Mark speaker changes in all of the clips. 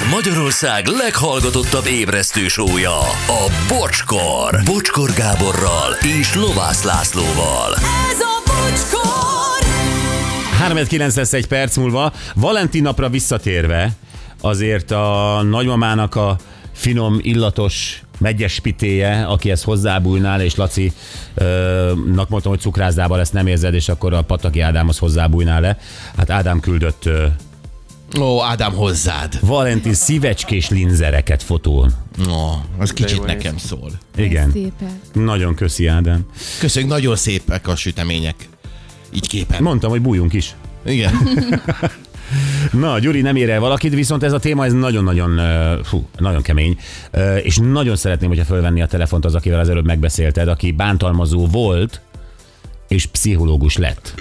Speaker 1: Ez Magyarország leghallgatottabb ébresztő sója, a Bocskor. Bocskor Gáborral és Lovász Lászlóval.
Speaker 2: Ez a bocskor!
Speaker 3: 3-9 lesz egy perc múlva. Valentin napra visszatérve, azért a nagymamának a finom, illatos megyes pitéje, aki ezt hozzábújnál, és Laci nak mondtam, hogy cukrászdában ezt nem érzed, és akkor a Pataki Ádámhoz hozzábújnál le. Hát Ádám küldött ö,
Speaker 4: Ó, Ádám, hozzád.
Speaker 3: Valentin szívecskés linzereket fotón.
Speaker 4: Ó, az kicsit nekem szól.
Speaker 3: Igen.
Speaker 5: Szépen.
Speaker 3: Nagyon köszi, Ádám.
Speaker 4: Köszönjük, nagyon szépek a sütemények. Így képen.
Speaker 3: Mondtam, hogy bújjunk is.
Speaker 4: Igen.
Speaker 3: Na, Gyuri nem ér el valakit, viszont ez a téma ez nagyon-nagyon fú, nagyon kemény, és nagyon szeretném, hogyha fölvenni a telefont az, akivel az előbb megbeszélted, aki bántalmazó volt, és pszichológus lett.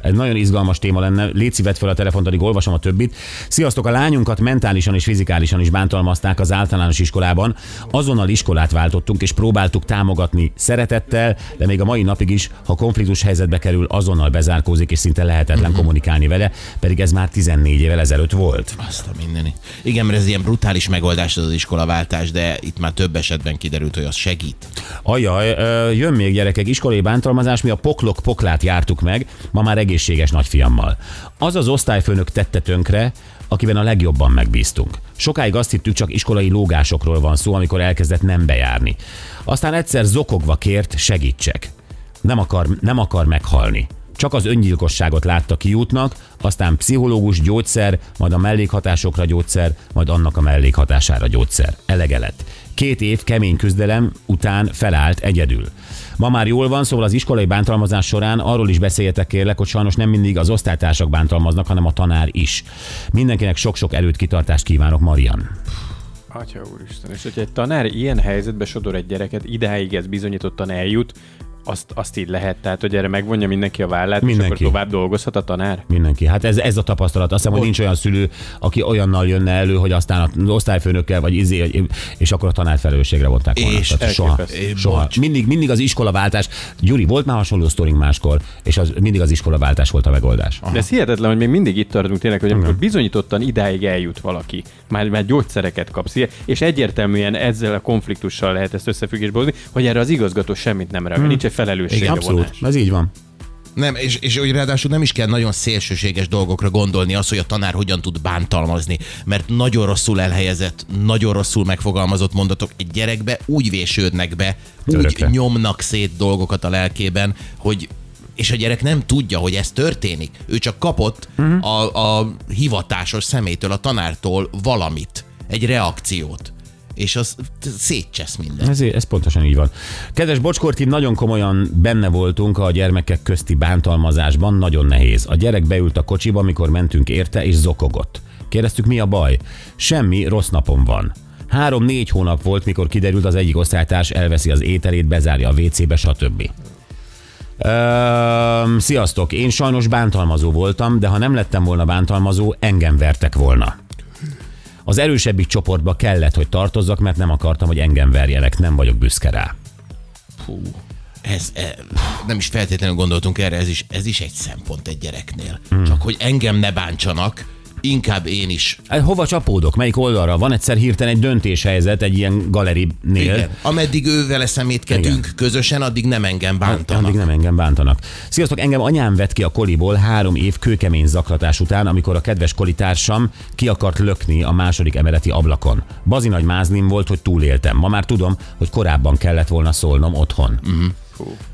Speaker 3: Ez nagyon izgalmas téma lenne. Léci vett fel a telefont, addig olvasom a többit. Sziasztok, a lányunkat mentálisan és fizikálisan is bántalmazták az általános iskolában. Azonnal iskolát váltottunk, és próbáltuk támogatni szeretettel, de még a mai napig is, ha konfliktus helyzetbe kerül, azonnal bezárkózik, és szinte lehetetlen kommunikálni vele, pedig ez már 14 évvel ezelőtt volt.
Speaker 4: Azt a mindeni. Igen, mert ez ilyen brutális megoldás az, az iskolaváltás, de itt már több esetben kiderült, hogy az segít.
Speaker 3: Ajaj, jön még gyerekek, iskolai bántalmazás, mi a poklok poklát jártuk meg, ma már egészséges nagyfiammal. Az az osztályfőnök tette tönkre, akiben a legjobban megbíztunk. Sokáig azt hittük, csak iskolai lógásokról van szó, amikor elkezdett nem bejárni. Aztán egyszer zokogva kért, segítsek. Nem akar, nem akar meghalni. Csak az öngyilkosságot látta kiútnak, aztán pszichológus, gyógyszer, majd a mellékhatásokra gyógyszer, majd annak a mellékhatására gyógyszer. Elege lett. Két év kemény küzdelem után felállt egyedül. Ma már jól van, szóval az iskolai bántalmazás során arról is beszéljetek kérlek, hogy sajnos nem mindig az osztálytársak bántalmaznak, hanem a tanár is. Mindenkinek sok-sok előtt kitartást kívánok, Marian.
Speaker 6: Atya úristen, és hogyha egy tanár ilyen helyzetbe sodor egy gyereket, idáig ez bizonyítottan eljut, azt, azt így lehet, tehát hogy erre megvonja mindenki a vállát, és
Speaker 3: Mindenki.
Speaker 6: akkor tovább dolgozhat a tanár?
Speaker 3: Mindenki. Hát ez, ez a tapasztalat. Azt hiszem, hogy nincs olyan szülő, aki olyannal jönne elő, hogy aztán az osztályfőnökkel, vagy izé, és akkor a tanár felelősségre vonták volna.
Speaker 4: És
Speaker 3: Tehát soha. soha. Mindig, mindig az iskolaváltás. Gyuri, volt már hasonló sztorink máskor, és az, mindig az iskolaváltás volt a megoldás.
Speaker 6: De ez hihetetlen, hogy még mindig itt tartunk tényleg, hogy amikor bizonyítottan idáig eljut valaki, már, már gyógyszereket kapsz, és egyértelműen ezzel a konfliktussal lehet ezt összefüggésbe hozni, hogy erre az igazgató semmit nem reagál, nincs egy felelősségre
Speaker 3: Abszolút.
Speaker 6: vonás.
Speaker 3: Ez így van.
Speaker 4: Nem, és, és hogy ráadásul nem is kell nagyon szélsőséges dolgokra gondolni az, hogy a tanár hogyan tud bántalmazni, mert nagyon rosszul elhelyezett, nagyon rosszul megfogalmazott mondatok egy gyerekbe úgy vésődnek be, úgy
Speaker 3: Örökre.
Speaker 4: nyomnak szét dolgokat a lelkében, hogy és a gyerek nem tudja, hogy ez történik. Ő csak kapott uh-huh. a, a hivatásos szemétől, a tanártól valamit, egy reakciót. És az szétcsesz minden.
Speaker 3: Ez, ez pontosan így van. Kedves Bocskortim, nagyon komolyan benne voltunk a gyermekek közti bántalmazásban, nagyon nehéz. A gyerek beült a kocsiba, amikor mentünk érte, és zokogott. Kérdeztük, mi a baj? Semmi, rossz napom van. Három-négy hónap volt, mikor kiderült az egyik osztálytárs elveszi az ételét, bezárja a WC-be, stb. Öm, sziasztok, én sajnos bántalmazó voltam, de ha nem lettem volna bántalmazó, engem vertek volna. Az erősebbik csoportba kellett, hogy tartozzak, mert nem akartam, hogy engem verjenek, nem vagyok büszke rá.
Speaker 4: Hú, ez, e, nem is feltétlenül gondoltunk erre, ez is, ez is egy szempont egy gyereknél. Hmm. Csak hogy engem ne bántsanak, inkább én is.
Speaker 3: Hát Hova csapódok? Melyik oldalra? Van egyszer hirtelen egy döntéshelyzet egy ilyen galerinél.
Speaker 4: Igen. Ameddig ő vele szemétkedünk
Speaker 3: Igen.
Speaker 4: közösen, addig nem engem bántanak.
Speaker 3: Addig nem engem bántanak. Sziasztok, engem anyám vett ki a koliból három év kőkemény zaklatás után, amikor a kedves kolitársam ki akart lökni a második emeleti ablakon. Bazi nagy mázlim volt, hogy túléltem. Ma már tudom, hogy korábban kellett volna szólnom otthon. Uh-huh.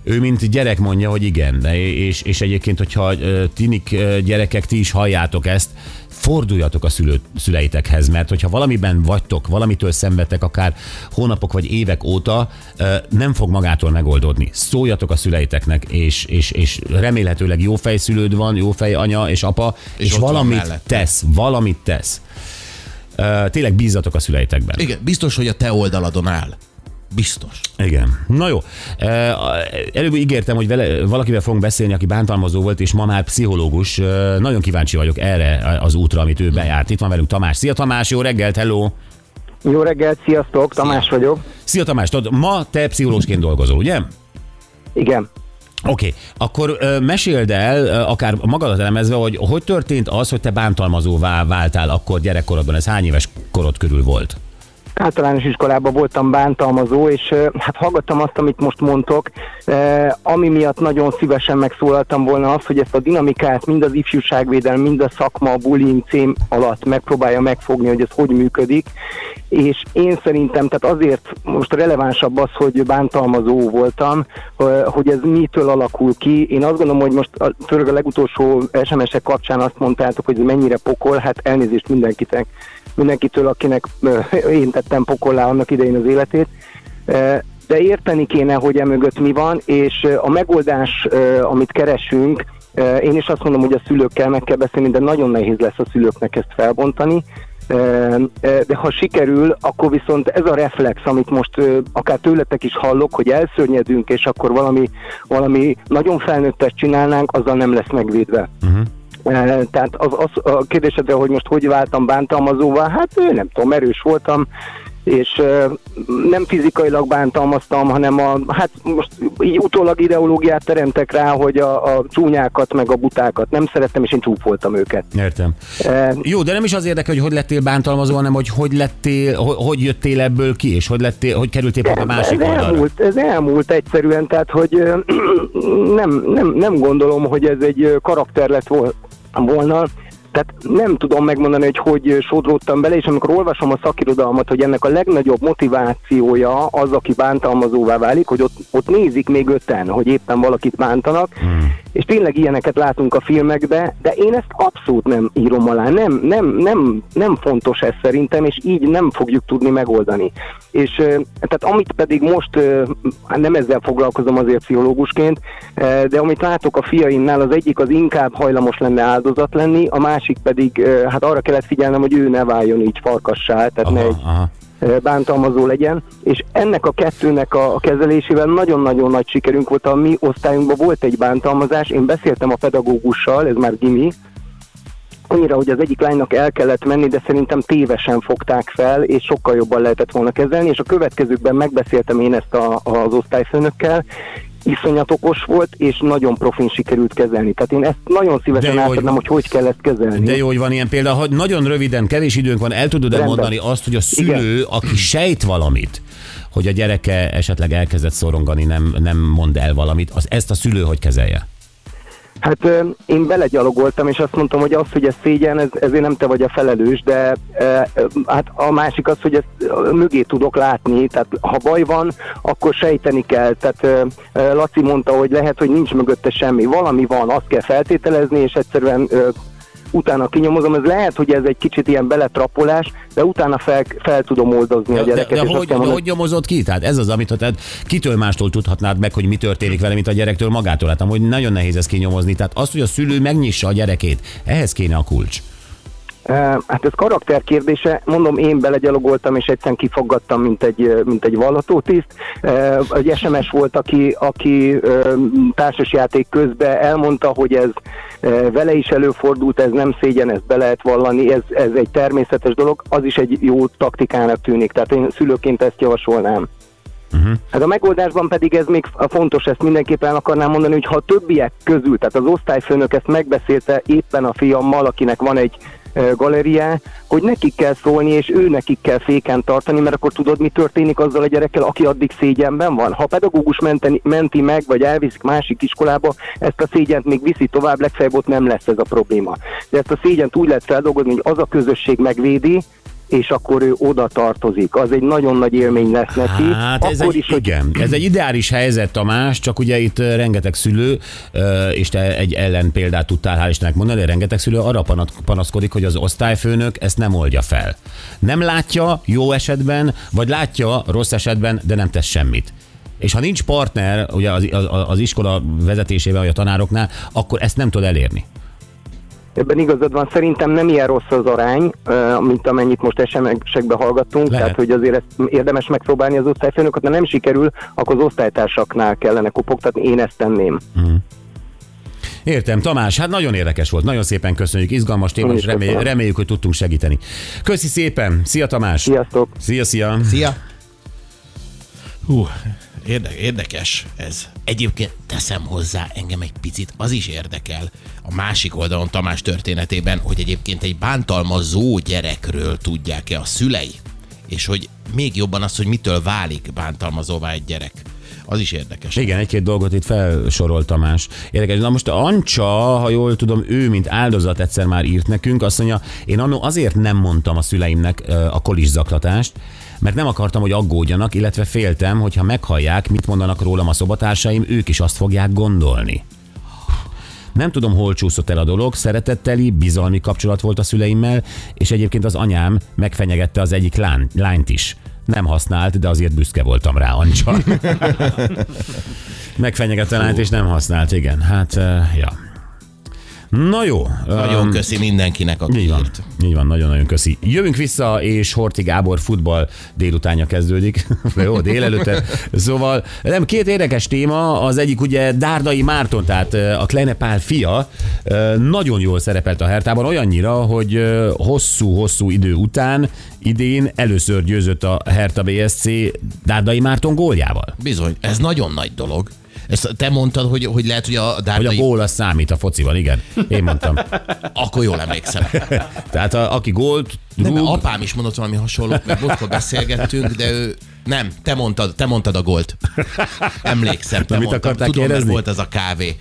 Speaker 3: Ő, mint gyerek mondja, hogy igen, de és, és egyébként, hogyha tinik gyerekek, ti is halljátok ezt, forduljatok a szülő, szüleitekhez, mert hogyha valamiben vagytok, valamitől szenvedtek akár hónapok vagy évek óta, nem fog magától megoldódni. Szóljatok a szüleiteknek, és, és, és remélhetőleg jó fejszülőd van, jó fej anya és apa, és, és valamit tesz, valamit tesz. Tényleg bízzatok a szüleitekben.
Speaker 4: Igen, biztos, hogy a te oldaladon áll. Biztos.
Speaker 3: Igen. Na jó. Előbb ígértem, hogy vele, valakivel fogunk beszélni, aki bántalmazó volt, és ma már pszichológus. Nagyon kíváncsi vagyok erre az útra, amit ő bejárt. Itt van velünk Tamás. Szia Tamás, jó reggelt, hello!
Speaker 7: Jó reggelt, sziasztok, Tamás vagyok.
Speaker 3: Szia Tamás, tudod, ma te pszichológusként dolgozol, ugye?
Speaker 7: Igen,
Speaker 3: Oké, okay. akkor ö, meséld el, akár magadat elemezve, hogy hogy történt az, hogy te bántalmazóvá váltál akkor gyerekkorodban, ez hány éves korod körül volt?
Speaker 2: Általános iskolában voltam bántalmazó, és hát hallgattam azt, amit most mondtok, ami miatt nagyon szívesen megszólaltam volna az, hogy ezt a dinamikát mind az ifjúságvédelem, mind a szakma, a bullying cím alatt megpróbálja megfogni, hogy ez hogy működik, és én szerintem, tehát azért most relevánsabb az, hogy bántalmazó voltam, hogy ez mitől alakul ki. Én azt gondolom, hogy most főleg a legutolsó SMS-ek kapcsán azt mondtátok, hogy ez mennyire pokol, hát elnézést mindenkitek, mindenkitől, akinek én tettem pokollá annak idején az életét. De érteni kéne, hogy emögött mi van, és a megoldás, amit keresünk, én is azt mondom, hogy a szülőkkel meg kell beszélni, de nagyon nehéz lesz a szülőknek ezt felbontani. Ö, De ha sikerül, akkor viszont ez a reflex, amit most akár tőletek is hallok, hogy elszörnyedünk, és akkor valami, valami nagyon felnőttet csinálnánk, azzal nem lesz megvédve. Eh, Tehát az, az, a kérdésedre, hogy most hogy váltam bántalmazóvá, hát nem tudom, erős voltam, és nem fizikailag bántalmaztam, hanem a, hát most így utólag ideológiát teremtek rá, hogy a, a csúnyákat meg a butákat nem szerettem, és én csúfoltam őket.
Speaker 3: Értem.
Speaker 2: Eh,
Speaker 3: Jó, de nem is az érdekel, hogy hogy lettél bántalmazó, hanem hogy hogy lettél, hogy, hogy jöttél ebből ki, és hogy, lettél, hogy kerültél pont a másik
Speaker 2: ez
Speaker 3: oldalra.
Speaker 2: elmúlt, ez elmúlt egyszerűen, tehát hogy nem, nem, nem gondolom, hogy ez egy karakter lett vol- volna, tehát nem tudom megmondani, hogy hogy sodródtam bele, és amikor olvasom a szakirodalmat, hogy ennek a legnagyobb motivációja az, aki bántalmazóvá válik, hogy ott, ott nézik még öten, hogy éppen valakit bántanak, hmm. És tényleg ilyeneket látunk a filmekbe, de én ezt abszolút nem írom alá, nem, nem, nem, nem fontos ez szerintem, és így nem fogjuk tudni megoldani. És tehát amit pedig most, hát nem ezzel foglalkozom azért pszichológusként, de amit látok a fiaimnál, az egyik az inkább hajlamos lenne áldozat lenni, a másik pedig, hát arra kellett figyelnem, hogy ő ne váljon így farkassá, tehát ne
Speaker 3: Aha,
Speaker 2: egy
Speaker 3: aha.
Speaker 2: Ö, bántalmazó legyen, és ennek a kettőnek a kezelésével nagyon-nagyon nagy sikerünk volt. A mi osztályunkban volt egy bántalmazás, én beszéltem a pedagógussal, ez már gimi, annyira, hogy az egyik lánynak el kellett menni, de szerintem tévesen fogták fel, és sokkal jobban lehetett volna kezelni, és a következőkben megbeszéltem én ezt a, az osztályfőnökkel, iszonyat okos volt, és nagyon profin sikerült kezelni. Tehát én ezt nagyon szívesen átadnám, hogy hogy kell ezt kezelni.
Speaker 3: De jó, hogy van ilyen példa, hogy nagyon röviden, kevés időnk van, el tudod-e
Speaker 2: Rendben.
Speaker 3: mondani azt, hogy a szülő, aki sejt valamit, hogy a gyereke esetleg elkezdett szorongani, nem, nem mond el valamit, az ezt a szülő hogy kezelje?
Speaker 2: Hát én belegyalogoltam, és azt mondtam, hogy az, hogy ez szégyen, ez, ezért nem te vagy a felelős, de ö, hát a másik az, hogy ezt mögé tudok látni, tehát ha baj van, akkor sejteni kell. Tehát ö, Laci mondta, hogy lehet, hogy nincs mögötte semmi, valami van, azt kell feltételezni, és egyszerűen ö, utána kinyomozom, ez lehet, hogy ez egy kicsit ilyen beletrapolás, de utána fel, fel tudom oldozni a
Speaker 3: De, de,
Speaker 2: gyereket.
Speaker 3: de,
Speaker 2: azt
Speaker 3: hogy, de
Speaker 2: mondani,
Speaker 3: hogy nyomozod ki? Tehát ez az, amit ha te kitől mástól tudhatnád meg, hogy mi történik vele, mint a gyerektől magától. Hát hogy nagyon nehéz ezt kinyomozni. Tehát azt, hogy a szülő megnyissa a gyerekét, ehhez kéne a kulcs.
Speaker 2: Hát ez karakter kérdése, mondom, én belegyalogoltam, és egyszerűen kifaggattam, mint egy, mint egy vallatótiszt. Egy SMS volt, aki, aki társasjáték közben elmondta, hogy ez vele is előfordult, ez nem szégyen, ezt be lehet vallani, ez, ez egy természetes dolog, az is egy jó taktikának tűnik, tehát én szülőként ezt javasolnám. Uh-huh. Hát a megoldásban pedig ez még fontos, ezt mindenképpen el akarnám mondani, hogy ha a többiek közül, tehát az osztályfőnök ezt megbeszélte éppen a fiammal, akinek van egy ö, galériá, hogy nekik kell szólni, és ő nekik kell féken tartani, mert akkor tudod, mi történik azzal a gyerekkel, aki addig szégyenben van. Ha a pedagógus menteni, menti meg, vagy elviszik másik iskolába, ezt a szégyent még viszi tovább, legfeljebb ott nem lesz ez a probléma. De ezt a szégyent úgy lehet feldolgozni, hogy az a közösség megvédi, és akkor ő oda tartozik. Az egy nagyon nagy élmény lesz neki.
Speaker 3: Hát ez
Speaker 2: akkor
Speaker 3: egy,
Speaker 2: is, hogy
Speaker 3: igen, ez egy ideális helyzet, Tamás, csak ugye itt rengeteg szülő, és te egy ellenpéldát tudtál hál' Istennek mondani, rengeteg szülő arra pana- panaszkodik, hogy az osztályfőnök ezt nem oldja fel. Nem látja jó esetben, vagy látja rossz esetben, de nem tesz semmit. És ha nincs partner ugye az, az, az iskola vezetésével, vagy a tanároknál, akkor ezt nem tud elérni.
Speaker 2: Ebben igazad van, szerintem nem ilyen rossz az arány, mint amennyit most SMS-ekbe hallgattunk,
Speaker 3: Lehet.
Speaker 2: tehát hogy azért ezt érdemes megpróbálni az osztályfőnököt, ha nem sikerül, akkor az osztálytársaknál kellene kopogtatni, én ezt tenném.
Speaker 3: Értem, Tamás, hát nagyon érdekes volt, nagyon szépen köszönjük, izgalmas téma, és
Speaker 2: köszönöm.
Speaker 3: reméljük, hogy tudtunk segíteni. Köszi szépen, szia Tamás!
Speaker 2: Sziasztok!
Speaker 3: Szia, szia!
Speaker 4: Szia! Hú, érde- érdekes ez. Egyébként teszem hozzá, engem egy picit az is érdekel a másik oldalon Tamás történetében, hogy egyébként egy bántalmazó gyerekről tudják-e a szülei, és hogy még jobban az, hogy mitől válik bántalmazóvá egy gyerek. Az is érdekes.
Speaker 3: Igen, egy-két dolgot itt felsorolt Tamás. Érdekes. Na most Ancsa, ha jól tudom, ő, mint áldozat egyszer már írt nekünk, azt mondja, én annó azért nem mondtam a szüleimnek a kolis zaklatást, mert nem akartam, hogy aggódjanak, illetve féltem, hogy ha meghallják, mit mondanak rólam a szobatársaim, ők is azt fogják gondolni. Nem tudom, hol csúszott el a dolog, szeretetteli, bizalmi kapcsolat volt a szüleimmel, és egyébként az anyám megfenyegette az egyik lány, lányt is. Nem használt, de azért büszke voltam rá, Ancsa. megfenyegette a lányt, és nem használt, igen. Hát, uh, ja. Na jó.
Speaker 4: Nagyon
Speaker 3: öm,
Speaker 4: köszi mindenkinek, aki
Speaker 3: így van,
Speaker 4: írt.
Speaker 3: így van, nagyon-nagyon köszi. Jövünk vissza, és Horti Gábor futball délutánja kezdődik. Jó, délelőtte. Szóval nem, két érdekes téma, az egyik ugye Dárdai Márton, tehát a Klene Pál fia, nagyon jól szerepelt a Hertában, olyannyira, hogy hosszú-hosszú idő után idén először győzött a Herta BSC Dárdai Márton góljával.
Speaker 4: Bizony, ez nagyon nagy dolog. Ezt te mondtad, hogy, hogy lehet, hogy a
Speaker 3: Hogy a
Speaker 4: Dárdai...
Speaker 3: gól az számít a fociban, igen. Én mondtam.
Speaker 4: Akkor jól emlékszem.
Speaker 3: Tehát a, aki gólt
Speaker 4: Nem,
Speaker 3: rúg,
Speaker 4: apám is mondott valami hasonlót, mert múltkor beszélgettünk, de ő... Nem, te mondtad, te mondtad a gólt. Emlékszem, te
Speaker 3: mit akartál
Speaker 4: Tudom,
Speaker 3: kérdezni?
Speaker 4: volt az a kávé.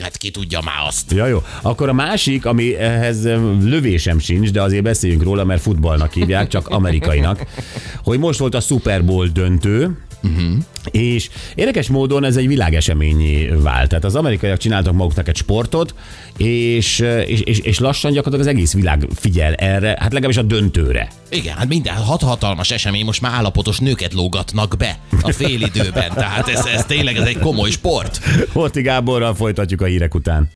Speaker 4: Hát ki tudja már azt.
Speaker 3: Ja, jó. Akkor a másik, ami ehhez em, lövésem sincs, de azért beszéljünk róla, mert futballnak hívják, csak amerikainak, hogy most volt a Super Bowl döntő, Uh-huh. És érdekes módon ez egy világeseményé vált. Tehát az amerikaiak csináltak maguknak egy sportot, és, és, és, és lassan gyakorlatilag az egész világ figyel erre, hát legalábbis a döntőre.
Speaker 4: Igen, hát minden hat hatalmas esemény, most már állapotos nőket lógatnak be a félidőben. Tehát ez, ez tényleg ez egy komoly sport.
Speaker 3: Horti Gáborral folytatjuk a hírek után.